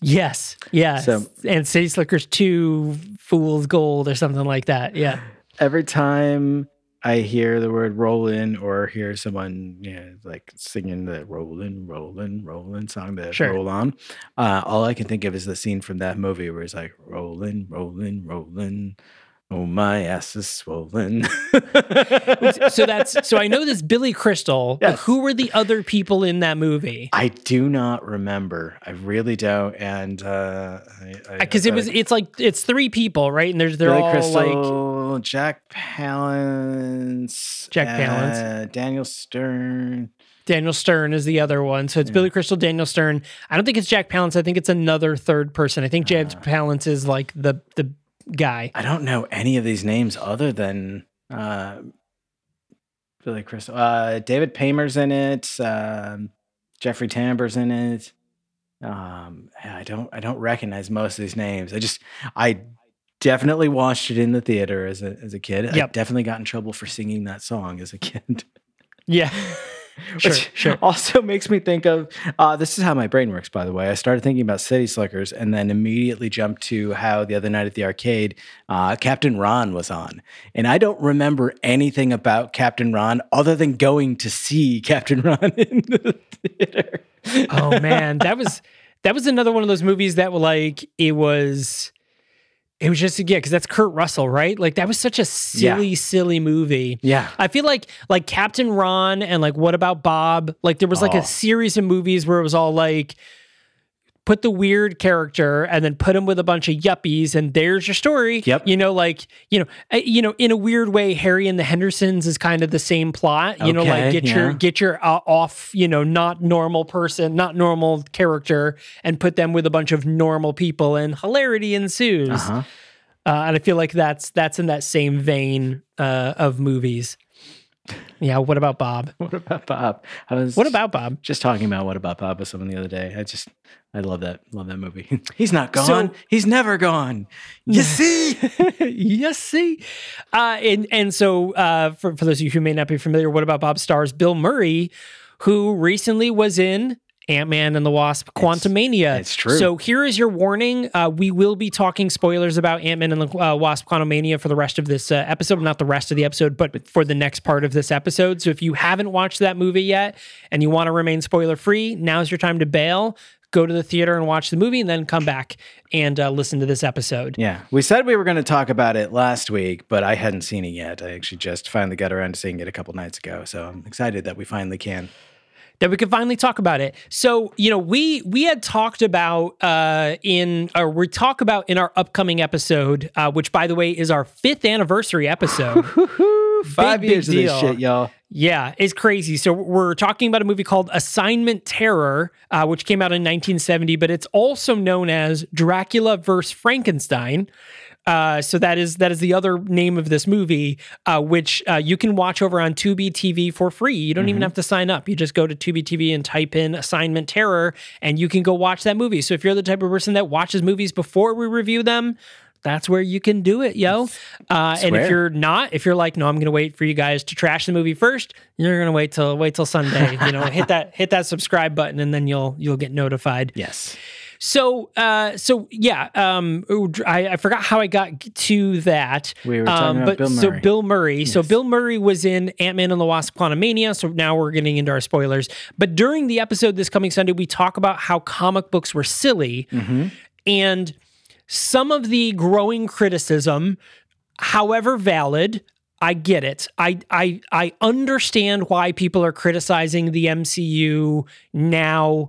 Yes, yeah. So- and City Slickers 2 Fool's Gold or something like that. Yeah. Every time I hear the word rolling or hear someone you know, like singing the rolling, rolling, rolling song, the Sure. roll on, uh, all I can think of is the scene from that movie where it's like rolling, rolling, rollin'. Oh, my ass is swollen. so that's so I know this Billy Crystal, Yes. who were the other people in that movie? I do not remember. I really don't. And uh, Because it was it's like it's three people, right? And there's they're Billy all like Crystal, Jack Palance, Jack Palance. uh, Daniel Stern. Daniel Stern is the other one. So it's Billy Crystal, Daniel Stern. I don't think it's Jack Palance. I think it's another third person. I think Jack Palance is like the the guy. I don't know any of these names other than uh, Billy Crystal. Uh, David Paymer's in it. Um, Jeffrey Tambor's in it. Um, I don't. I don't recognize most of these names. I just. I definitely watched it in the theater as a as a kid. I Yep. definitely got in trouble for singing that song as a kid. Yeah. sure, Which sure. also makes me think of uh, this is how my brain works, by the way. I started thinking about City Slickers and then immediately jumped to how the other night at the arcade, uh, Captain Ron was on. And I don't remember anything about Captain Ron other than going to see Captain Ron in the theater. oh man, that was that was another one of those movies that were like it was it was just yeah, because that's Kurt Russell, right? Like that was such a silly, silly movie. Yeah. I feel like like Captain Ron and like What About Bob? Like there was like Oh. a series of movies where it was all like put the weird character and then put him with a bunch of yuppies and there's your story. Yep. You know, like you know, uh, you know, in a weird way, Harry and the Hendersons is kind of the same plot. You know, like Okay, get your get your uh, off, you know, not normal person, not normal character, and put them with a bunch of normal people, and hilarity ensues. Uh-huh. Uh, and I feel like that's that's in that same vein uh, of movies. Yeah. What about Bob? What about Bob? I was What about Bob? just talking about what about Bob with someone the other day. I just I love that love that movie. He's not gone. He's never gone. You see? yes, see. Uh, and and so uh, for for those of you who may not be familiar, what about Bob stars Bill Murray, who recently was in. Ant Man and the Wasp, Quantumania. it's true. So here is your warning. Uh, we will be talking spoilers about Ant Man and the uh, Wasp, Quantumania for the rest of this uh, episode. Not the rest of the episode, but for the next part of this episode. So if you haven't watched that movie yet and you want to remain spoiler free, now's your time to bail. Go to the theater and watch the movie, and then come back and uh, listen to this episode. Yeah, we said we were going to talk about it last week, but I hadn't seen it yet. I actually just finally got around to seeing it a couple nights ago, so I'm excited that we finally can. that we could finally talk about it. So, you know, we we had talked about uh in or we talk about in our upcoming episode, uh, which by the way is our fifth anniversary episode. Five big years of this shit, y'all. Yeah, it's crazy. So we're talking about a movie called Assignment Terror, uh, which came out in 1970, but it's also known as Dracula vs. Frankenstein. Uh, so that is that is the other name of this movie, uh, which uh, you can watch over on Tubi TV for free. You don't even have to sign up. You just go to Tubi TV and type in Assignment Terror, and you can go watch that movie. So if you're the type of person that watches movies before we review them, that's where you can do it, yo. Uh, and if you're not, if you're like, no, I'm going to wait for you guys to trash the movie first, you're going to wait till wait till Sunday. you know, hit that hit that subscribe button, and then you'll you'll get notified. Yes. So, uh, so yeah, um, I, I forgot how I got to that. We were talking um, about but Bill so Bill Murray. So Bill Murray was in Ant Man and the Wasp: Quantumania. So now we're getting into our spoilers. But during the episode this coming Sunday, we talk about how comic books were silly, Mm-hmm. and some of the growing criticism, however valid. I get it. I I I understand why people are criticizing the MCU now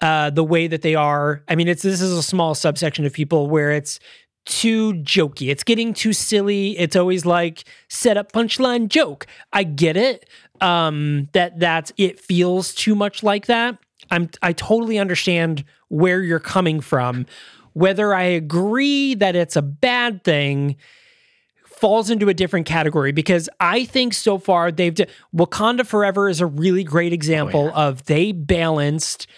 uh, the way that they are. I mean, it's this is a small subsection of people where it's too jokey. It's getting too silly. It's always like set up punchline joke. I get it. Um, that that's it feels too much like that. I'm I totally understand where you're coming from. Whether I agree that it's a bad thing falls into a different category because I think so far they've d- Wakanda Forever is a really great oh, example of they balanced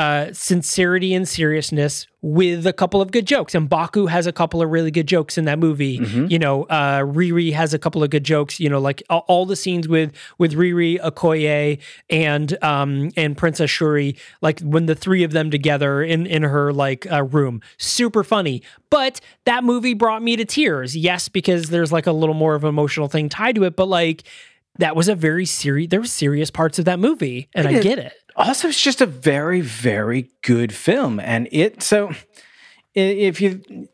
uh, sincerity and seriousness with a couple of good jokes. And Baku has a couple of really good jokes in that movie. You know, uh, Riri has a couple of good jokes. You know, like all, all the scenes with with Riri, Okoye, and um, and Princess Shuri. Like when the three of them together in in her like uh, room, super funny. But that movie brought me to tears. Yes, because there's like a little more of an emotional thing tied to it. But like. That was a very serious. There were serious parts of that movie, and I It- get it. Also it's just a very very good film and it so if you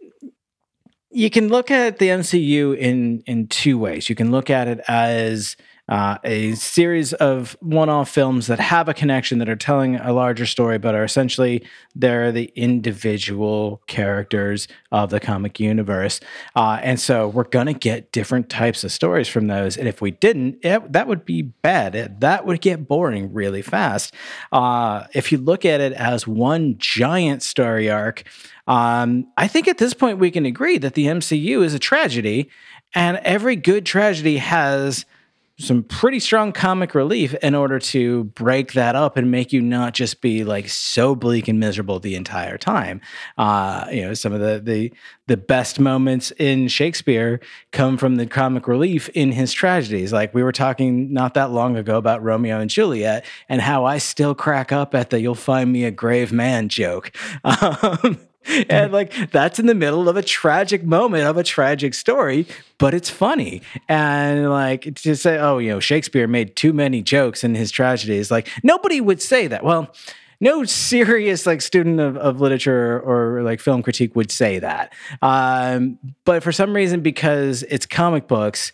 you can look at the MCU in in two ways. You can look at it as uh, a series of one-off films that have a connection that are telling a larger story, but are essentially they're the individual characters of the comic universe, uh, and so we're gonna get different types of stories from those. And if we didn't, it, that would be bad. It- that would get boring really fast. Uh, if you look at it as one giant story arc, um, I think at this point we can agree that the MCU is a tragedy, and every good tragedy has some pretty strong comic relief in order to break that up and make you not just be like so bleak and miserable the entire time. Uh, you know, some of the the the best moments in Shakespeare come from the comic relief in his tragedies. Like we were talking not that long ago about Romeo and Juliet and how I still crack up at the "you'll find me a grave man" joke. Um, and like that's in the middle of a tragic moment of a tragic story but it's funny. And like to say oh you know shakespeare made too many jokes in his tragedies like nobody would say that. Well no serious like student of, of literature or, like film critique would say that. Um, but for some reason because it's comic books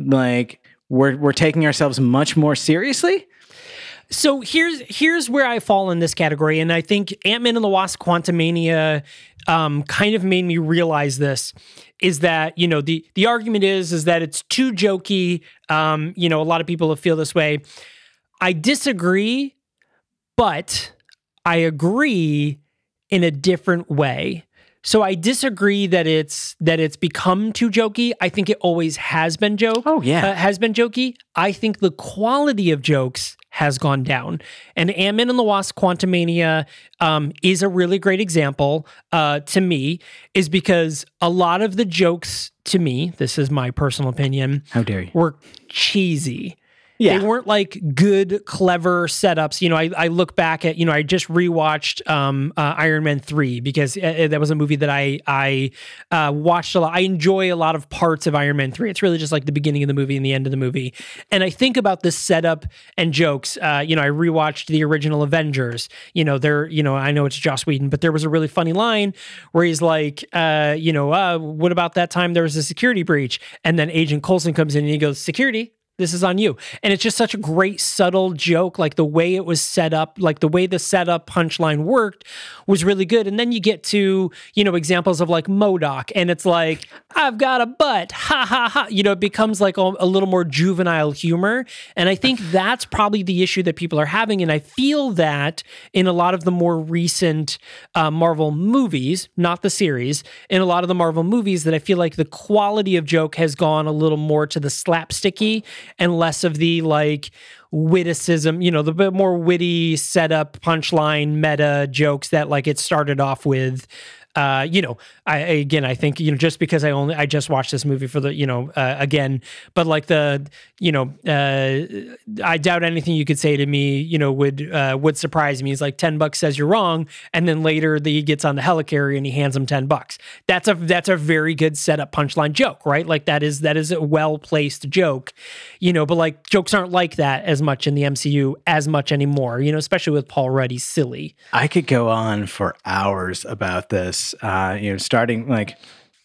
like we're, we're taking ourselves much more seriously So here's here's where I fall in this category, and I think Ant Man and the Wasp: Quantumania um, kind of made me realize this. Is that you know the the argument is is that it's too jokey. Um, you know, a lot of people feel this way. I disagree, but I agree in a different way. So I disagree that it's that it's become too jokey. I think it always has been joke. Oh, yeah. uh, has been jokey. I think the quality of jokes has gone down. And Ant Man and the Wasp: Quantumania um, is a really great example uh, to me, is because a lot of the jokes to me, this is my personal opinion, how dare you were cheesy. Yeah. They weren't like good, clever setups. You know, I, I look back at, you know, I just rewatched um, uh, Iron Man 3 because uh, that was a movie that I I uh, watched a lot. I enjoy a lot of parts of Iron Man 3. It's really just like the beginning of the movie and the end of the movie. And I think about this setup and jokes. Uh, you know, I rewatched the original Avengers. You know, there, you know, I know it's Joss Whedon, but there was a really funny line where he's like, uh, you know, uh, what about that time there was a security breach? And then Agent Coulson comes in and he goes, security? This is on you. And it's just such a great subtle joke. Like the way it was set up, like the way the setup punchline worked was really good. And then you get to, you know, examples of like MODOK and it's like, I've got a butt. Ha ha ha. You know, it becomes like a, a little more juvenile humor. And I think that's probably the issue that people are having. And I feel that in a lot of the more recent uh, Marvel movies, not the series, in a lot of the Marvel movies, that I feel like the quality of joke has gone a little more to the slapsticky and less of the like witticism, you know, the bit more witty setup, punchline, meta jokes that like it started off with. Uh, you know, I again, I think you know, just because I only I just watched this movie for the you know uh, again, but like the you know, uh, I doubt anything you could say to me, you know, would uh, would surprise me. He's like ten bucks says you're wrong, and then later the, he gets on the helicarrier and he hands him ten bucks. That's a that's a very good setup punchline joke, right? Like that is that is a well placed joke, you know. But like jokes aren't like that as much in the MCU as much anymore, you know, especially with Paul Rudd. He's silly. I could go on for hours about this. Uh, you know, like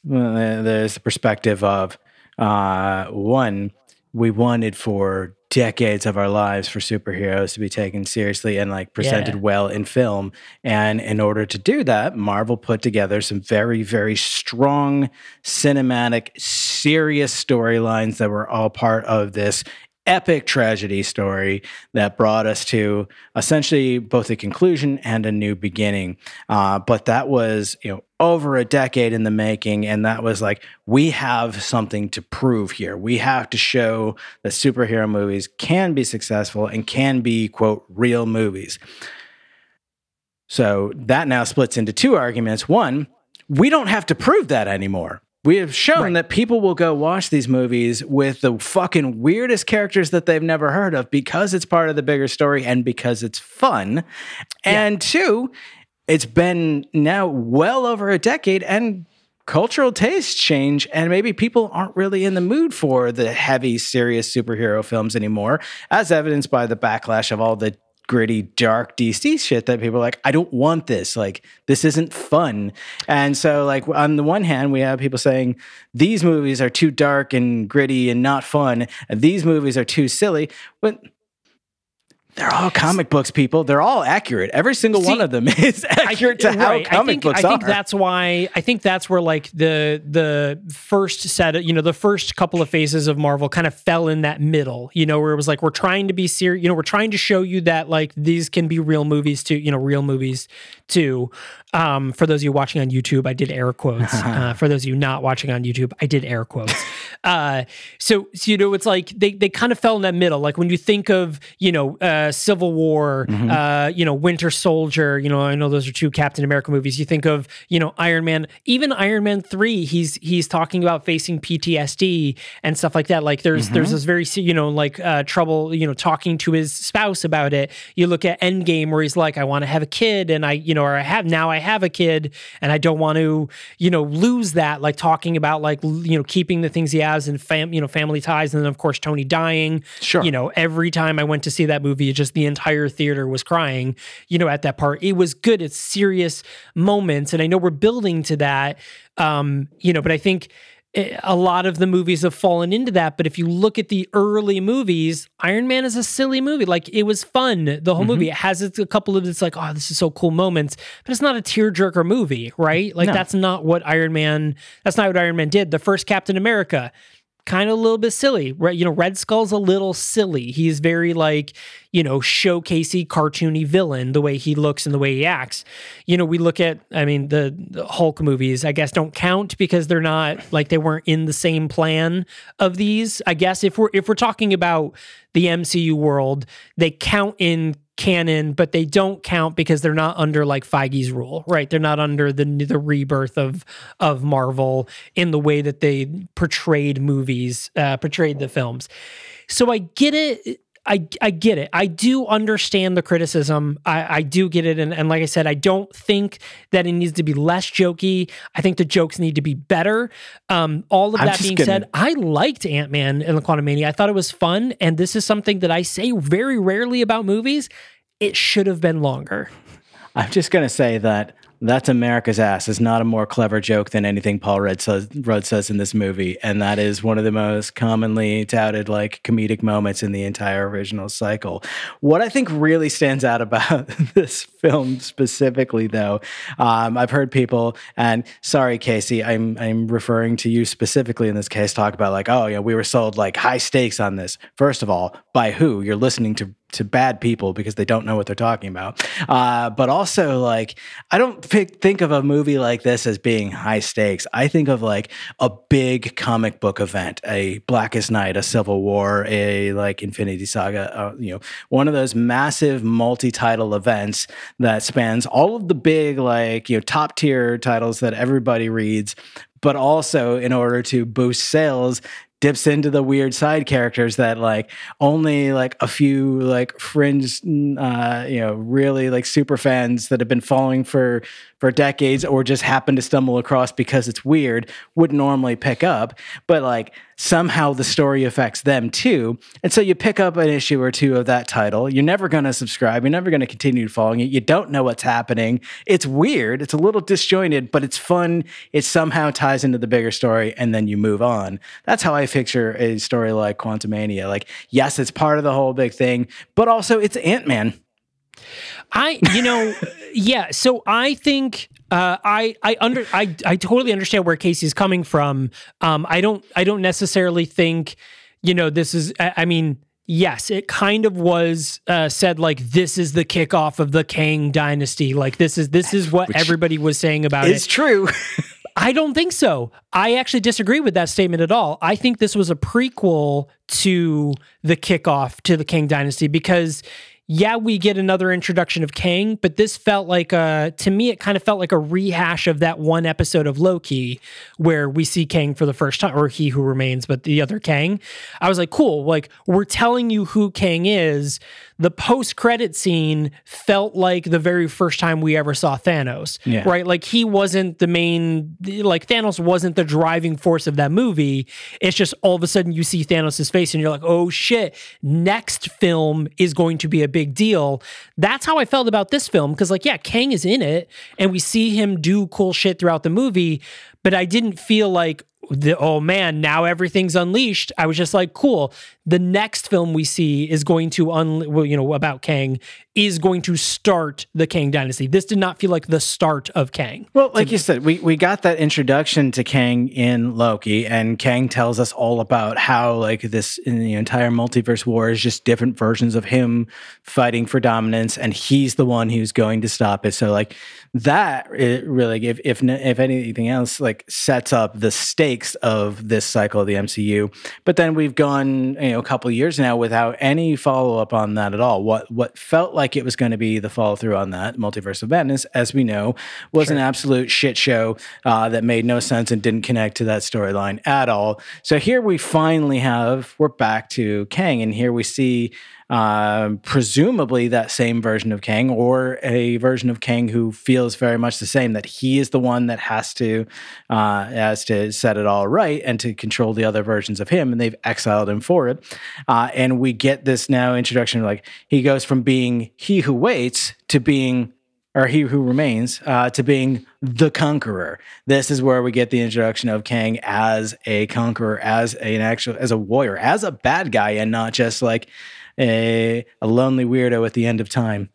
there's the perspective of uh, one, we wanted for decades of our lives for superheroes to be taken seriously and like presented Yeah. well in film. And in order to do that, Marvel put together some very, very strong cinematic, serious storylines that were all part of this epic tragedy story that brought us to essentially both a conclusion and a new beginning. Uh, but that was, you know, over a decade in the making. And that was like, we have something to prove here. We have to show that superhero movies can be successful and can be, quote, real movies. So that now splits into two arguments. One, we don't have to prove that anymore. We have shown Right. that people will go watch these movies with the fucking weirdest characters that they've never heard of because it's part of the bigger story and because it's fun. And two, it's been now well over a decade and cultural tastes change and maybe people aren't really in the mood for the heavy serious superhero films anymore as evidenced by the backlash of all the gritty dark dc shit that people are like i don't want this. Like this isn't fun. And so like on the one hand we have people saying these movies are too dark and gritty and not fun. And these movies are too silly. But they're all comic books, people. They're all accurate. Every single See, one of them is accurate to how right. comic I think, books I think are. that's why I think that's where like the the first set of, you know the first couple of phases of Marvel kind of fell in that middle you know where it was like we're trying to be serious you know we're trying to show you that like these can be real movies too you know real movies too um for those of you watching on YouTube I did air quotes uh, for those of you not watching on YouTube I did air quotes uh so, so you know it's like they they kind of fell in that middle like when you think of you know uh Civil War uh you know Winter Soldier you know I know those are two Captain America movies. You think of you know Iron Man even Iron Man 3 he's he's talking about facing PTSD and stuff like that. Like there's there's this very you know like uh trouble you know talking to his spouse about it. You look at Endgame where he's like I want to have a kid and I you know or I have now I have a kid and I don't want to you know lose that like talking about like you know keeping the things he has and fam you know family ties and then of course Tony dying. Sure. you know every time I went to see that movie just the entire theater was crying you know at that part. It was good. It's serious moments and I know we're building to that um you know but I think eh, a lot of the movies have fallen into that. But if you look at the early movies iron man is a silly movie. Like it was fun the Mm-hmm. whole movie. It has a couple of it's like oh this is so cool moments but it's not a tearjerker movie right? Like No. that's not what iron man that's not what iron man did. The first captain america kind of a little bit silly you know red skull's a little silly. He's very like you know showcasey cartoony villain the way he looks and the way he acts you know we look at i mean the, the hulk movies i guess don't count because they're not like they weren't in the same plan of these i guess if we're if we're talking about the mcu world they count in canon, but they don't count because they're not under like Feige's rule, right? They're not under the the rebirth of of Marvel in the way that they portrayed movies, uh, portrayed the films. So I get it. I, I get it. I do understand the criticism. I, I do get it. And, and like I said, I don't think that it needs to be less jokey. I think the jokes need to be better. Um, all of I'm that being gonna- said, I liked Ant Man and the Quantumania. I thought it was fun. And this is something that I say very rarely about movies. It should have been longer. I'm just going to say that that's America's ass is not a more clever joke than anything Paul Rudd says, Rudd says in this movie. And that is one of the most commonly touted like comedic moments in the entire original cycle. What I think really stands out about this film specifically, though, um, I've heard people, and sorry, Casey, I'm, I'm referring to you specifically in this case, talk about like, oh, yeah, we were sold like high stakes on this. First of all, by who? You're listening to to bad people because they don't know what they're talking about. Uh, but also, like, I don't pick, think of a movie like this as being high stakes. I think of like a big comic book event, a Blackest Night, a Civil War, a like Infinity Saga, uh, you know, one of those massive multi-title events that spans all of the big like you know top tier titles that everybody reads, but also in order to boost sales dips into the weird side characters that like only like a few like fringe uh you know really like super fans that have been following for for decades or just happen to stumble across because it's weird would normally pick up. But like somehow the story affects them too. And so you pick up an issue or two of that title. You're never going to subscribe. You're never going to continue following it. You don't know what's happening. It's weird. It's a little disjointed but it's fun. It somehow ties into the bigger story and then you move on. That's how i picture a story like quantumania. Like yes it's part of the whole big thing but also it's ant-man I, you know, yeah. So I think uh, I, I under, I, I totally understand where Casey's coming from. Um, I don't, I don't necessarily think, you know, this is. I, I mean, yes, it kind of was uh, said like this is the kickoff of the Kang dynasty. Like this is this is what Which everybody was saying about it. it's true I don't think so. I actually disagree with that statement at all. I think this was a prequel to the kickoff to the Kang dynasty because yeah, we get another introduction of Kang, but this felt like a to me it kind of felt like a rehash of that one episode of Loki where we see Kang for the first time or he who remains but the other Kang. I was like, cool, like we're telling you who Kang is. The post-credit scene felt like the very first time we ever saw Thanos. Yeah. Right? Like he wasn't the main like Thanos wasn't the driving force of that movie. It's just all of a sudden you see Thanos' face and you're like, "Oh shit, next film is going to be a big deal." That's how I felt about this film because like yeah, Kang is in it and we see him do cool shit throughout the movie, but I didn't feel like the, oh man, now everything's unleashed. I was just like, cool. The next film we see is going to un, well, you know, about Kang is going to start the Kang dynasty. This did not feel like the start of Kang. Well, like you said, we, we got that introduction to Kang in Loki, and Kang tells us all about how like this in the entire multiverse war is just different versions of him fighting for dominance, and he's the one who's going to stop it. So like that it really, if if if anything else, like sets up the stakes of this cycle of the MCU. But then we've gone you know a couple years now without any follow up on that at all. What what felt like it was going to be the follow through on that multiverse of madness, as we know, was an absolute shit show uh, that made no sense and didn't connect to that storyline at all. So here we finally have we're back to Kang, and here we see um, presumably that same version of Kang or a version of Kang who feels very much the same that he is the one that has to uh, has to set it all right and to control the other versions of him and they've exiled him for it uh, and we get this now introduction like he goes from being he who waits to being or he who remains uh, to being the conqueror. This is where we get the introduction of Kang as a conqueror, as a, an actual, as a warrior, as a bad guy, and not just like a, a lonely weirdo at the end of time.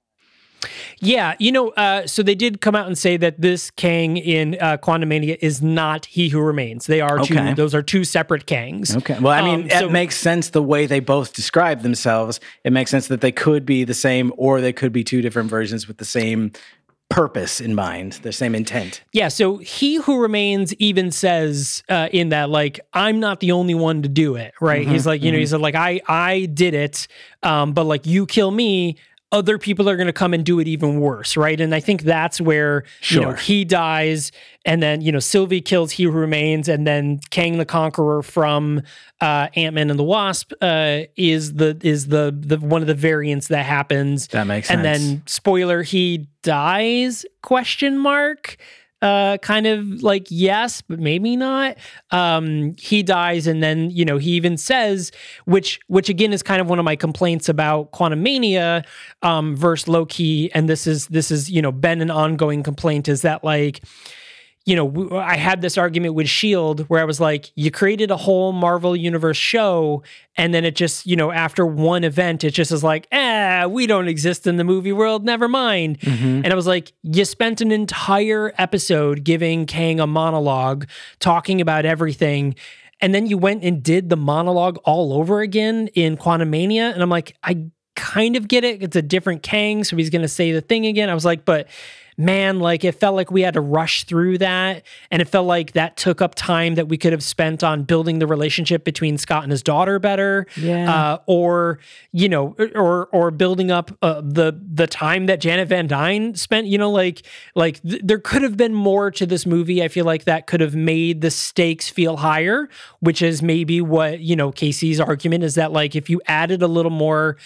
Yeah, you know, uh, so they did come out and say that this Kang in uh, Quantumania is not He Who Remains. They are Okay. two; those are two separate Kangs. Okay. Well, I mean, Um, it makes sense the way they both describe themselves. It makes sense that they could be the same or they could be two different versions with the same purpose in mind, the same intent. Yeah, so he who remains even says uh, in that like I'm not the only one to do it, right? Mm-hmm, he's like, you know, he said like I I did it, um, but like you kill me, other people are going to come and do it even worse, right? And I think that's where you know Sure. he dies, and then you know Sylvie kills he who remains, and then Kang the Conqueror from uh, Ant Man and the Wasp uh, is the is the the one of the variants that happens. That makes sense. and then spoiler he dies question mark uh kind of like yes but maybe not. Um he dies and then you know he even says which which again is kind of one of my complaints about Quantumania um versus loki. And this is this is you know been an ongoing complaint is that like you know, I had this argument with Shield where I was like, you created a whole Marvel Universe show, and then it just, you know, after one event, it just is like, eh, we don't exist in the movie world, never mind. And I was like, you spent an entire episode giving Kang a monologue, talking about everything. And then you went and did the monologue all over again in Quantumania. And I'm like, I kind of get it. It's a different Kang, so he's going to say the thing again. I was like, but man, like it felt like we had to rush through that. And it felt like that took up time that we could have spent on building the relationship between Scott and his daughter better. Yeah. Uh, or, you know, or, or building up uh, the, the time that Janet Van Dyne spent, you know, like, like th- there could have been more to this movie. I feel like that could have made the stakes feel higher, which is maybe what, you know, Casey's argument is that like if you added a little more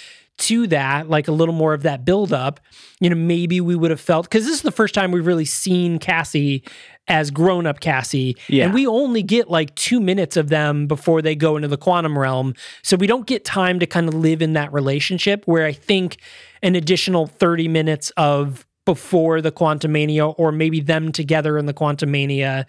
to that, like a little more of that buildup, you know, maybe we would have felt because this is the first time we've really seen Cassie as grown up Cassie. Yeah. And we only get like two minutes of them before they go into the quantum realm. So we don't get time to kind of live in that relationship where I think an additional 30 minutes of before the quantum mania or maybe them together in the quantum mania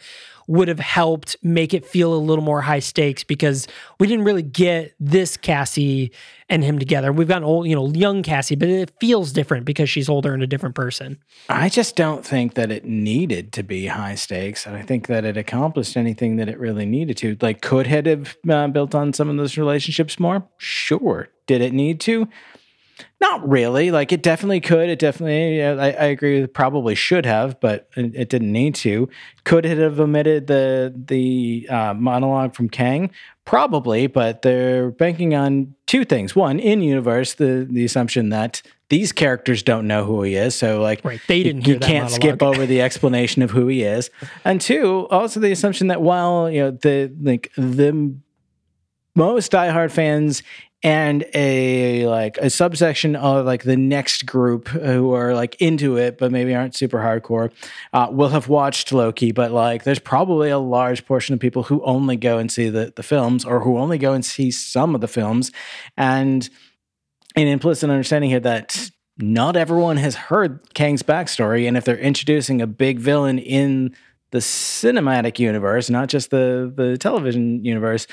would have helped make it feel a little more high stakes because we didn't really get this Cassie and him together. We've got old, you know, young Cassie, but it feels different because she's older and a different person. I just don't think that it needed to be high stakes. And I think that it accomplished anything that it really needed to. Like, could it have uh, built on some of those relationships more? Sure. Did it need to? Not really. Like, it definitely could. It definitely, yeah, I, I agree, with probably should have, but it, it didn't need to. Could it have omitted the the uh, monologue from Kang? Probably, but they're banking on two things. One, in universe, the the assumption that these characters don't know who he is, so like Right. They didn't you, that can't skip over the explanation of who he is. And two, also the assumption that while you know the like the most diehard fans and a like a subsection of like the next group who are like into it but maybe aren't super hardcore uh, will have watched loki but like there's probably a large portion of people who only go and see the, the films or who only go and see some of the films. And an implicit understanding here that not everyone has heard kang's backstory and if they're introducing a big villain in the cinematic universe not just the the television universe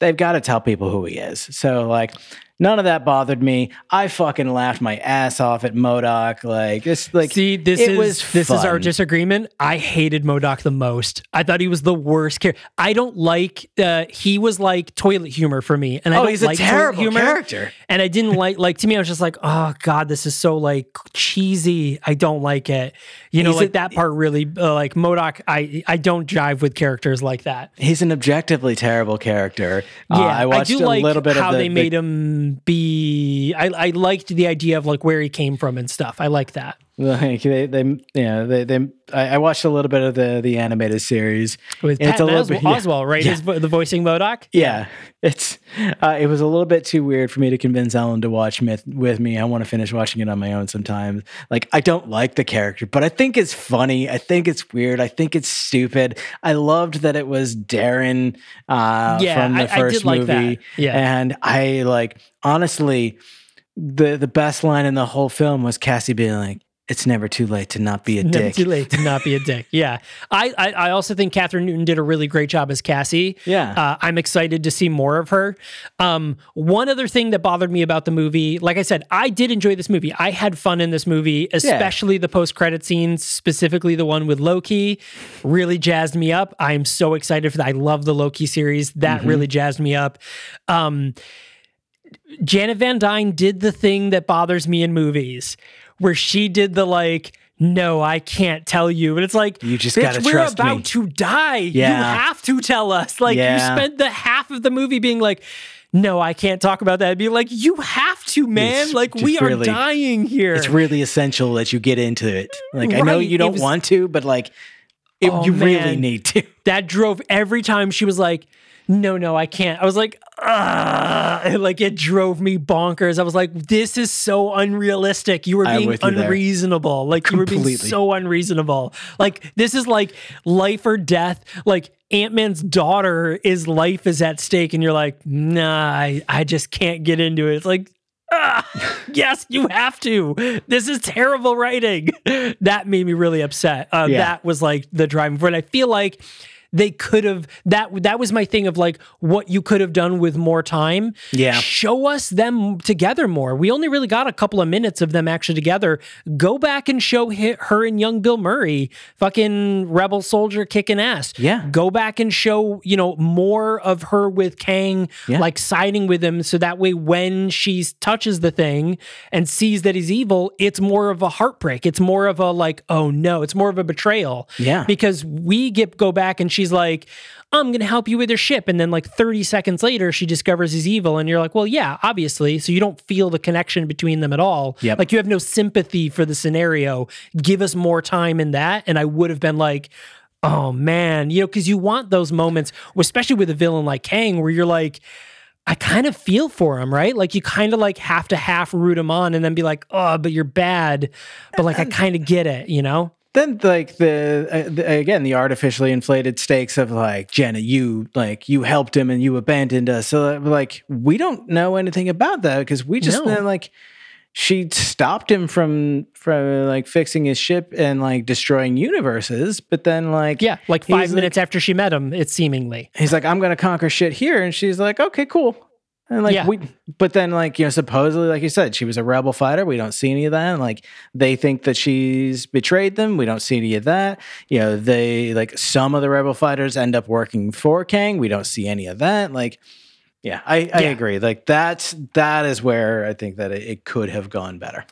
they've got to tell people who he is. So like none of that bothered me. I fucking laughed my ass off at MODOK. Like it's like See, this it is was this is our disagreement. I hated MODOK the most. I thought he was the worst character. I don't like. Uh, he was like toilet humor for me, and I Oh, don't he's a like toilet terrible humor. character. And I didn't like like to me. I was just like, oh god, this is so like cheesy. I don't like it. You know, He's like a- that part really uh, like MODOK. I I don't jive with characters like that. He's an objectively terrible character. Uh, Yeah, I watched do a like little bit how of the, they made the, him be. I I liked the idea of like where he came from and stuff. I like that. Like they they yeah they they I, I watched a little bit of the the animated series. With It's Patton a little Oswalt, bit- yeah. Oswalt, right? Yeah. His the voicing MODOK. Yeah, it's uh, it was a little bit too weird for me to convince Ellen to watch Myth with me. I want to finish watching it on my own sometimes. Like I don't like the character, but I think it's funny. I think it's weird. I think it's stupid. I loved that it was Darren uh, Yeah, from the I- I first did like that. Yeah. and I like honestly the the best line in the whole film was Cassie being like, "It's never too late to not be a Never dick." too late to not be a dick. Yeah, I, I I also think Kathryn Newton did a really great job as Cassie. Yeah. uh, I'm excited to see more of her. Um, one other thing that bothered me about the movie, like I said, I did enjoy this movie. I had fun in this movie, especially the post credit scenes, specifically the one with Loki, really jazzed me up. I'm so excited for that. I love the Loki series. That Mm-hmm. really jazzed me up. Um, Janet Van Dyne did the thing that bothers me in movies, where she did the like, no, I can't tell you. And it's like, You just gotta we're trust about me." to die. You have to tell us. Like, you spent the half of the movie being like, no, I can't talk about that. I'd Be like, you have to, man. It's like, we are dying here. it's really essential that you get into it. Like I know you don't was- want to, but like it, Oh, you really need to. that drove every time she was like, no, no, I can't. I was like, ah, like it drove me bonkers. I was like, this is so unrealistic. You were being you there. unreasonable. Like you were being so unreasonable. Like this is like life or death. Like Ant Man's daughter is life is at stake, and you're like, nah, I, I just can't get into it. It's like. Ah, yes, you have to. This is terrible writing. That made me really upset. Uh, Yeah. That was like the driving force. And I feel like they could have that that was my thing of like what you could have done with more time. Yeah. Show us them together more. We only really got a couple of minutes of them actually together. Go back and show her and young Bill Murray, fucking rebel soldier kicking ass. Yeah. Go back and show, you know, more of her with Kang, Yeah. like siding with him. So that way, when she touches the thing and sees that he's evil, it's more of a heartbreak. It's more of a like, oh no, it's more of a betrayal. Yeah. Because we get go back and she's like, I'm going to help you with your ship. And then, like 30 seconds later, she discovers he's evil. And you're like, well, yeah, obviously. So you don't feel the connection between them at all. Yep. Like you have no sympathy for the scenario. Give us more time in that. And I would have been like, oh man, you know, because you want those moments, especially with a villain like Kang, where you're like, I kind of feel for him, right? Like you kind of like have to half root him on and then be like, oh, but you're bad. But like I kind of get it, you know? Then like the, uh, the again the artificially inflated stakes of like Jenna, you like you helped him and you abandoned us. So uh, like we don't know anything about that because we just No. uh, like she stopped him from from like fixing his ship and like destroying universes. But then like Yeah, like five minutes after she met him, it's seemingly. he's like, I'm gonna conquer shit here, and she's like, okay, cool. And like Yeah. we, but then like you know, supposedly, like you said, she was a rebel fighter. We don't see any of that. And, like they think that she's betrayed them. We don't see any of that. You know, they like some of the rebel fighters end up working for Kang. We don't see any of that. Like, yeah, I, I Yeah. agree. Like that's that is where I think that it, it could have gone better.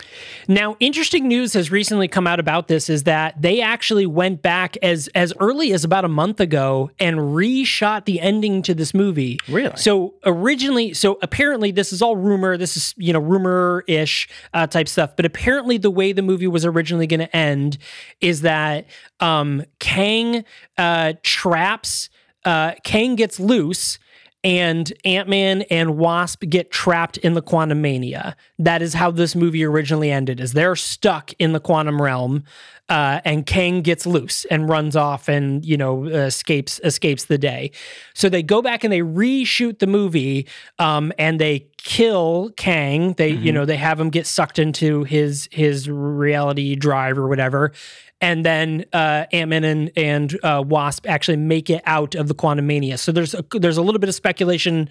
Now, interesting news has recently come out about this is that they actually went back as as early as about a month ago and reshot the ending to this movie. Really? So originally, so apparently this is all rumor. This is you know rumor ish uh, type stuff. But apparently, the way the movie was originally going to end is that um, Kang uh, traps uh, Kang gets loose and Ant Man and Wasp get trapped in the quantum mania. That is how this movie originally ended. Is they're stuck in the quantum realm, uh, and Kang gets loose and runs off and you know escapes escapes the day. So they go back and they reshoot the movie, um, and they kill Kang. They you know they have him get sucked into his his reality drive or whatever. And then uh, Ant Man and, and uh, Wasp actually make it out of the Quantum Mania. So there's a, there's a little bit of speculation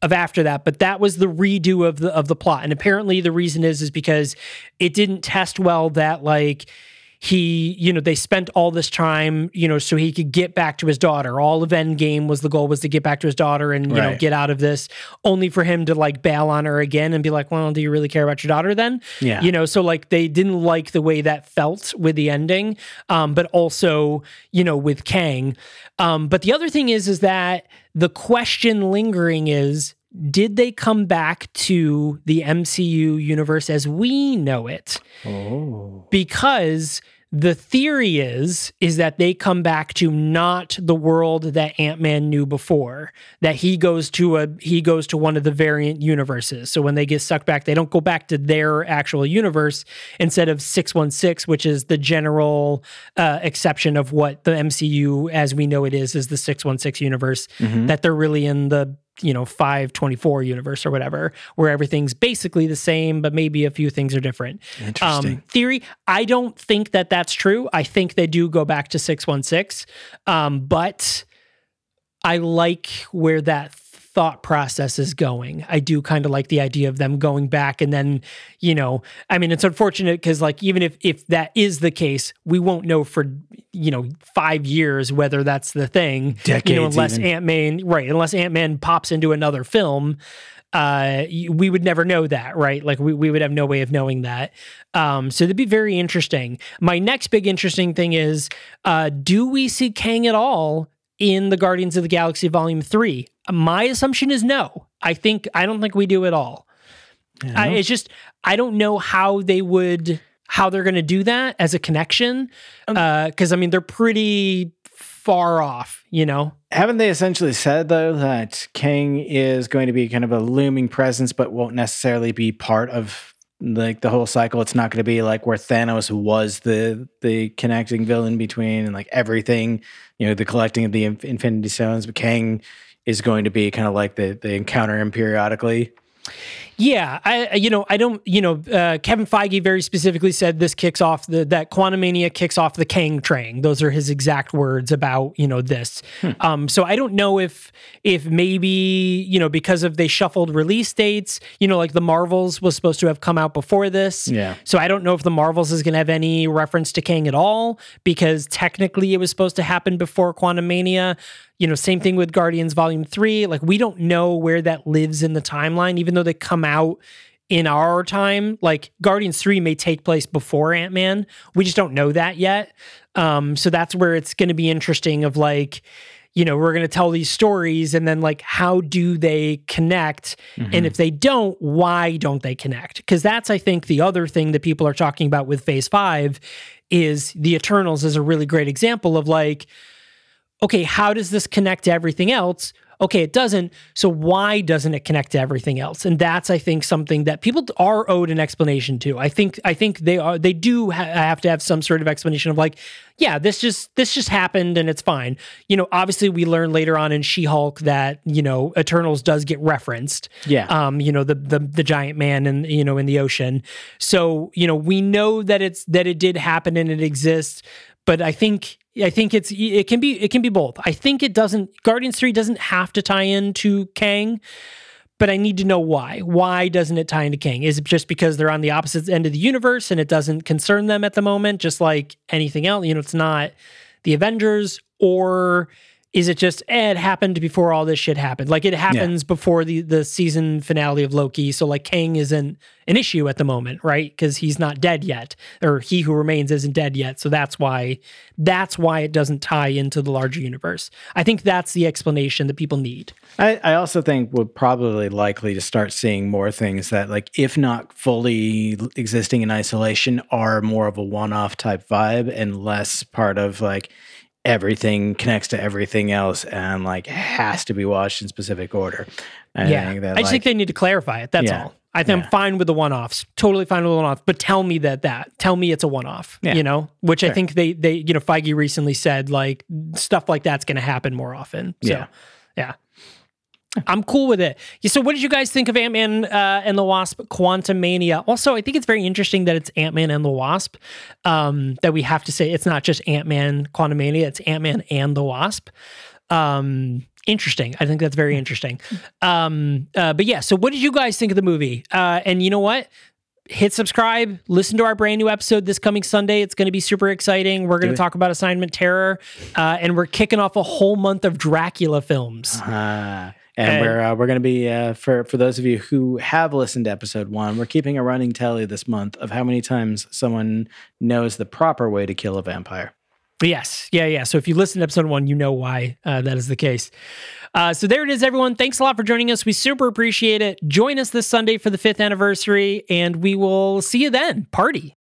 of after that, but that was the redo of the of the plot. And apparently the reason is is because it didn't test well that like he, you know, they spent all this time, you know, so he could get back to his daughter. All of Endgame was the goal was to get back to his daughter and, you know, get out of this, only for him to like bail on her again and be like, well, do you really care about your daughter then? Yeah. You know, so like they didn't like the way that felt with the ending, um, but also, you know, with Kang. Um, but the other thing is, is that the question lingering is, did they come back to the MCU universe as we know it? because the theory is is that they come back to not the world that Ant-Man knew before that he goes to a he goes to one of the variant universes. So when they get sucked back they don't go back to their actual universe instead of 616 which is the general uh, exception of what the MCU as we know it is is the 616 universe that they're really in the you know 524 universe or whatever where everything's basically the same but maybe a few things are different Interesting. um, theory i don't think that that's true i think they do go back to 616 um, but i like where that thought process is going. I do kind of like the idea of them going back and then you know i mean it's unfortunate because like even if if that is the case we won't know for you know five years whether that's the thing you know Decades unless even. ant-man right unless ant-man pops into another film uh we would never know that right? Like we, we would have no way of knowing that. Um so that'd be very interesting. My next big interesting thing is uh do we see kang at all in the guardians of the galaxy volume 3 my assumption is no i think i don't think we do at all I, it's just i don't know how they would how they're going to do that as a connection um, uh, because i mean they're pretty far off you know Haven't they essentially said though that King is going to be kind of a looming presence, but won't necessarily be part of like the whole cycle? It's not going to be like where Thanos was the the connecting villain between and like everything, you know, the collecting of the Infinity Stones. But Kang is going to be kind of like the they encounter him periodically. Yeah, I you know I don't you know uh, Kevin Feige very specifically said this kicks off the that Quantumania kicks off the Kang train. Those are his exact words about you know this. Hmm. Um, so I don't know if if maybe you know because of they shuffled release dates. You know, like the Marvels was supposed to have come out before this. Yeah. So I don't know if the Marvels is going to have any reference to Kang at all because technically it was supposed to happen before Quantumania you know, same thing with Guardians Volume 3. Like, we don't know where that lives in the timeline, even though they come out in our time. Like, Guardians 3 may take place before Ant Man. We just don't know that yet. Um, so that's where it's going to be interesting of like, you know, we're going to tell these stories and then like, how do they connect? Mm-hmm. And if they don't, why don't they connect? Because that's, I think, the other thing that people are talking about with phase five is the Eternals is a really great example of like, okay, how does this connect to everything else? Okay, it doesn't. So why doesn't it connect to everything else? And that's, I think, something that people are owed an explanation to. I think, I think they are, they do ha- have to have some sort of explanation of like, yeah, this just, this just happened and it's fine. You know, obviously we learn later on in She-Hulk that you know Eternals does get referenced. Yeah. Um, you know the the the giant man in you know in the ocean. So you know we know that it's that it did happen and it exists. But I think I think it's it can be it can be both. I think it doesn't Guardians 3 doesn't have to tie into Kang, but I need to know why. Why doesn't it tie into Kang? Is it just because they're on the opposite end of the universe and it doesn't concern them at the moment just like anything else, you know, it's not the Avengers or is it just eh, it happened before all this shit happened? Like it happens yeah. before the the season finale of Loki. So like Kang isn't an issue at the moment, right? Because he's not dead yet, or he who remains isn't dead yet. So that's why that's why it doesn't tie into the larger universe. I think that's the explanation that people need. I, I also think we're probably likely to start seeing more things that, like, if not fully existing in isolation, are more of a one-off type vibe and less part of like everything connects to everything else and like has to be watched in specific order. I yeah, think that, I just like, think they need to clarify it. That's yeah, all. I think yeah. I'm fine with the one-offs. Totally fine with the one-off. But tell me that that tell me it's a one-off. Yeah. You know, which sure. I think they they you know Feige recently said like stuff like that's going to happen more often. So, yeah, yeah. I'm cool with it. So, what did you guys think of Ant Man uh, and the Wasp Quantumania? Also, I think it's very interesting that it's Ant Man and the Wasp. Um, that we have to say it's not just Ant Man Quantumania; it's Ant Man and the Wasp. Um, interesting. I think that's very interesting. Um, uh, but yeah, so what did you guys think of the movie? Uh, and you know what? hit subscribe, listen to our brand new episode this coming Sunday. It's going to be super exciting. We're going to talk about Assignment Terror, uh, and we're kicking off a whole month of Dracula films. Uh, and, and we're uh, we're going to be uh, for for those of you who have listened to episode one, we're keeping a running tally this month of how many times someone knows the proper way to kill a vampire. Yes, yeah, yeah. So if you listen to episode one, you know why uh, that is the case. Uh, so there it is, everyone. Thanks a lot for joining us. We super appreciate it. Join us this Sunday for the fifth anniversary, and we will see you then. Party.